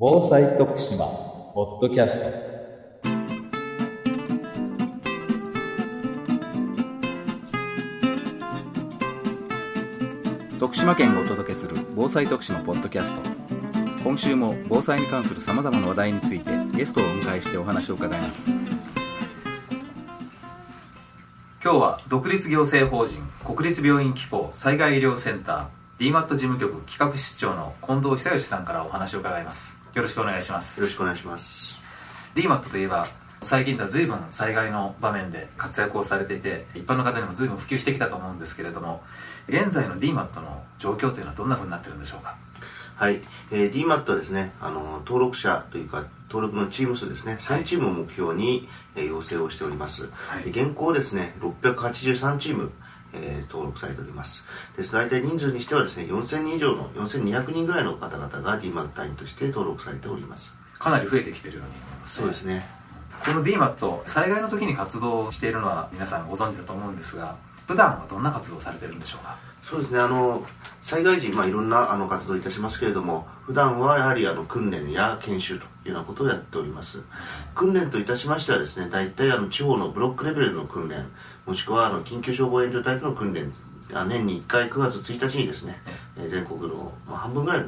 防災徳島ポッドキャスト。徳島県がお届けする防災徳島ポッドキャスト。今週も防災に関するさまざまな話題についてゲストをお迎えしてお話を伺います。今日は独立行政法人国立病院機構災害医療センター DMAT 事務局企画室長の近藤久義さんからお話を伺います。よろしくお願いします。よろしくお願いします。DMAT といえば最近では随分災害の場面で活躍をされていて一般の方にも随分普及してきたと思うんですけれども現在の DMAT の状況というのはどんなふうになってるんでしょうか？はい、えー、DMAT はですねあの登録者というか登録のチーム数ですね1000チームを目標に、えー、要請をしております、はい。で現行ですね683チームえー登録されております。です。大体人数にしてはですね4000人以上の4200人ぐらいの方々が DMAT 隊員として登録されております。かなり増えてきているように思います、そうですね。この DMAT 災害の時に活動しているのは皆さんご存知だと思うんですが普段はどんな活動をされてるんでしょうか？そうですね。あの災害時、まあ、いろんなあの活動をいたしますけれども普段はやはりあの訓練や研修というようなことをやっております。訓練といたしましてはですね大体あの地方のブロックレベルの訓練もしくはあの緊急消防援助隊との訓練あ年に1回9月1日にですね、えー全国の、まあ、半分ぐらい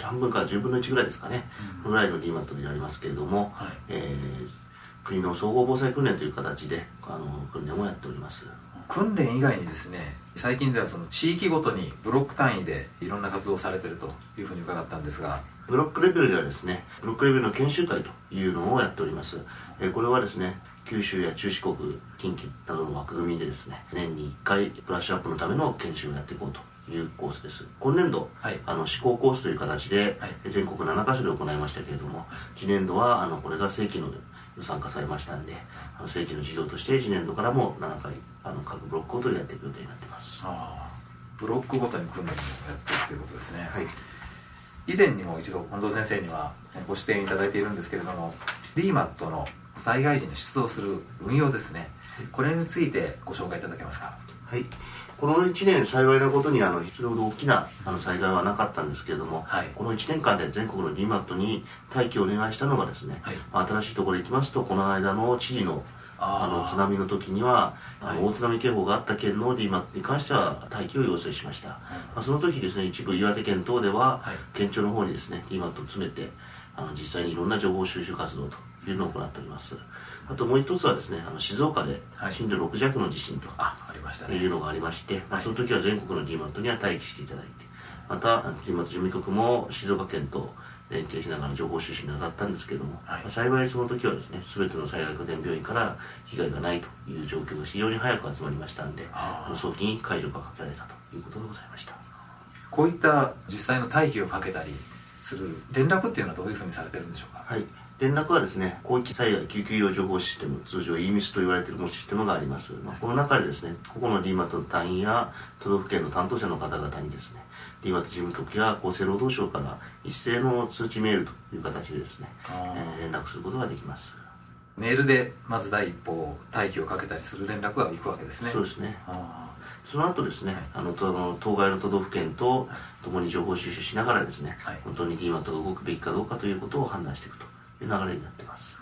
半分から10分の1ぐらいですかね、ぐらいの DMAT になりますけれども、はい。えー国の総合防災訓練という形であの訓練をやっております訓練以外にですね最近ではその地域ごとにブロック単位でいろんな活動をされてるというふうに伺ったんですがブロックレベルではですねブロックレベルの研修会というのをやっております、えーこれはですね九州や中四国近畿などの枠組みでですね年に1回ブラッシュアップのための研修をやっていこうというコースです。今年度、はい。あの試行コースという形で、全国7カ所で行いましたけれども次年度はあのこれが正規の予算化されましたんであの正規の事業として次年度からも7回あの各ブロックごとでやっていく予定になっています。ブロックごとに訓練をやっていくということですね、はい。以前にも一度近藤先生にはご出演いただいているんですけれども DMAT の災害時に出動する運用ですね。これについてご紹介いただけますか？はい、この1年幸いなことにあのそれほど大きなあの災害はなかったんですけれども、はい。この1年間で全国の DMAT に待機をお願いしたのがですね、はい。まあ新しいところに行きますとこの間の知事のあの津波の時には、はい。大津波警報があった県の DMAT に関しては待機を要請しました、まあ、その時ですね一部岩手県等では、はい。県庁の方にですね DMAT を詰めてあの実際にいろんな情報収集活動というのを行っております。あともう一つはですねあの静岡ではい。震度6弱の地震と、あありましたね。いうのがありまして、まあ、その時は全国の DMAT には待機していただいてまた DMAT 事務局も静岡県と連携しながら情報収集に当たったんですけれども、はい。まあ幸いその時はですね全ての災害拠点病院から被害がないという状況が非常に早く集まりましたんであの早期に解除がかけられたということでございました。こういった実際の待機をかけたりする連絡っていうのはどういうふうにされてるんでしょうか？はい連絡はですね広域災害救急医療情報システム通常 EMIS と言われているシステムがあります、まあ、この中でですね個々の DMAT の隊員や都道府県の担当者の方々にですね DMAT 事務局や厚生労働省から一斉の通知メールという形でですね、えー連絡することができます。メールでまず第一歩待機をかけたりする連絡が行くわけですね。そうですね。あその後ですね、あのとあの当該の都道府県と共に情報収集しながらですね、はい。本当に DMAT が動くべきかどうかということを判断していくと流れになってます。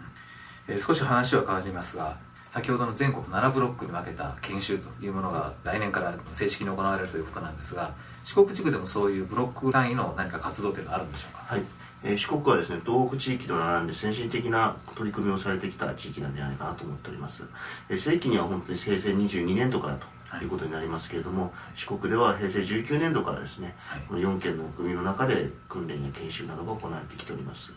えー少し話は変わりますが先ほどの全国7ブロックに分けた研修というものが来年から正式に行われるということなんですが四国地区でもそういうブロック単位の何か活動というのはあるんでしょうか？はい、えー四国はですね東北地域と並んで先進的な取り組みをされてきた地域なんじゃないかなと思っております、えー正規には本当に平成22年度からとい。うことになりますけれども、四国では平成19年度からですね、はい。この4県の組の中で訓練や研修などが行われてきております。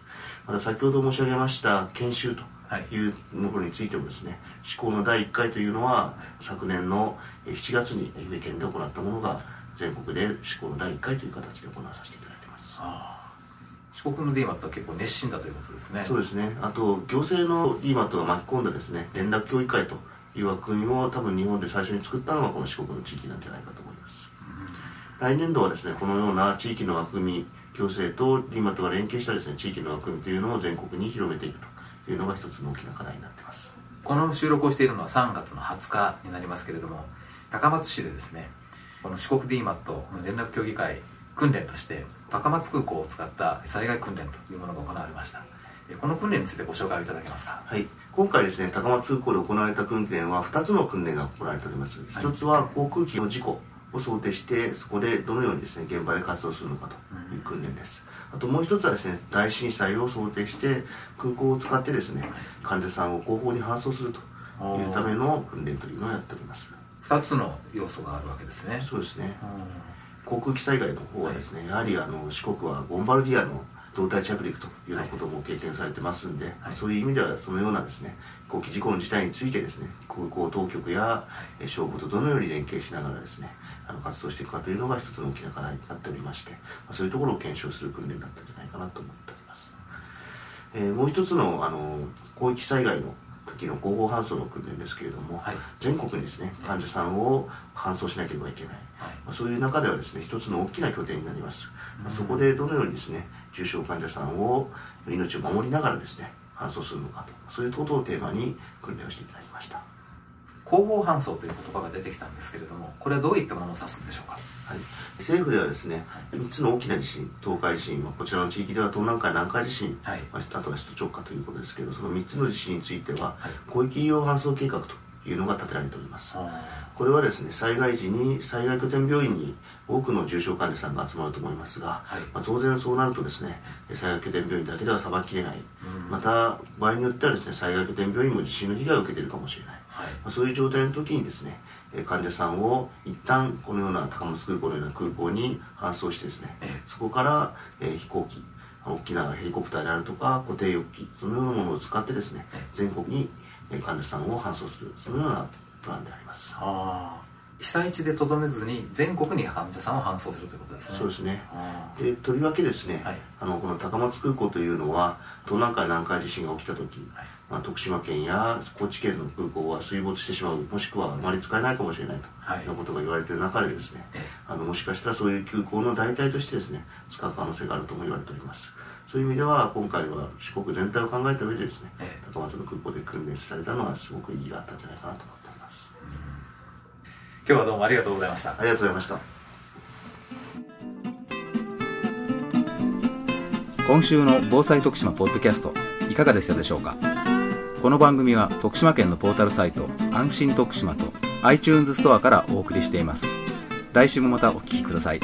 また先ほど申し上げました研修とはい。いうものについてもですね施行の第1回というのは昨年のえー7月に愛媛県で行ったものが全国で施行の第1回という形で行わさせていただいてます。四国の DMAT は結構熱心だということですね。そうですね。あと行政の DMAT が巻き込んだですね連絡協議会という枠組みも多分日本で最初に作ったのがこの四国の地域なんじゃないかと思います、来年度はですねこのような地域の枠組み行政と DMAT が連携したですね地域の枠組みというのを全国に広めていくというのが一つの大きな課題になっています。この収録をしているのは3月の20日になりますけれども高松市でですねこの四国 DMAT 連絡協議会訓練として高松空港を使った災害訓練というものが行われました。えこの訓練についてご紹介いただけますか？はい、今回ですね高松空港で行われた訓練は2つの訓練が行われております、はい。一つは航空機の事故を想定してそこでどのようにですね現場で活動するのかという訓練です、あともう一つはですね大震災を想定して空港を使ってですね患者さんを後方に搬送するというための訓練というのをやっております。2つの要素があるわけですね。そうですね。う航空機災害の方はですね、やはりあの四国はボンバルディアの胴体着陸というようなことも経験されてますんで、はい。そういう意味ではそのようなですね飛行機事故の事態についてですね空港当局やえ消防とどのように連携しながらですねあの活動していくかというのが一つの大きな課題になっておりまして、まあそういうところを検証する訓練だったんじゃないかなと思っております、えーもう一つのあの広域災害の時の後方搬送の訓練ですけれども、はい。全国にですね患者さんを搬送しなければいけない。はい。まあそういう中ではですね一つの大きな拠点になります、まあそこでどのようにですね重症患者さんを命を守りながらですね搬送するのかとそういうことをテーマに訓練をしていただきました、後方搬送という言葉が出てきたんですけれどもこれはどういったものを指すんでしょうか？はい、政府ではですね3つの大きな地震東海地震はこちらの地域では東南海南海地震、はい。まああとは首都直下ということですけどその3つの地震についてははい。広域医療搬送計画というのが立てられております。これはですね災害時に災害拠点病院に多くの重症患者さんが集まると思いますが、はい。まあ、当然そうなるとですね災害拠点病院だけではさばききれない、うん。また場合によってはですね災害拠点病院も地震の被害を受けているかもしれない、はい。まあ、そういう状態の時にですねえー患者さんを一旦このような高松空港のような空港に搬送してですねええ。そこから、えー飛行機大きなヘリコプターであるとか固定翼機そのようなものを使ってですねええ。全国にえー患者さんを搬送するそのようなプランであります。被災地でとどめずに全国に患者さんを搬送するということですね。そうですね。あでとりわけですね、はい。あのこの高松空港というのは東南海南海地震が起きた時、はいまあ、徳島県や高知県の空港は水没してしまうもしくはあまり使えないかもしれないと、はい。い、うことが言われている中でですねええ。あのもしかしたらそういう空港の代替としてですね使う可能性があるとも言われております。そういう意味では今回は四国全体を考えた上でですね、ええ。高松の空港で訓練されたのはすごく意義があったんじゃないかなと思っております。今日はどうもありがとうございました。ありがとうございました。今週の防災徳島ポッドキャストいかがでしたでしょうか？この番組は徳島県のポータルサイト安心徳島と iTunes ストアからお送りしています。来週もまたお聴きください。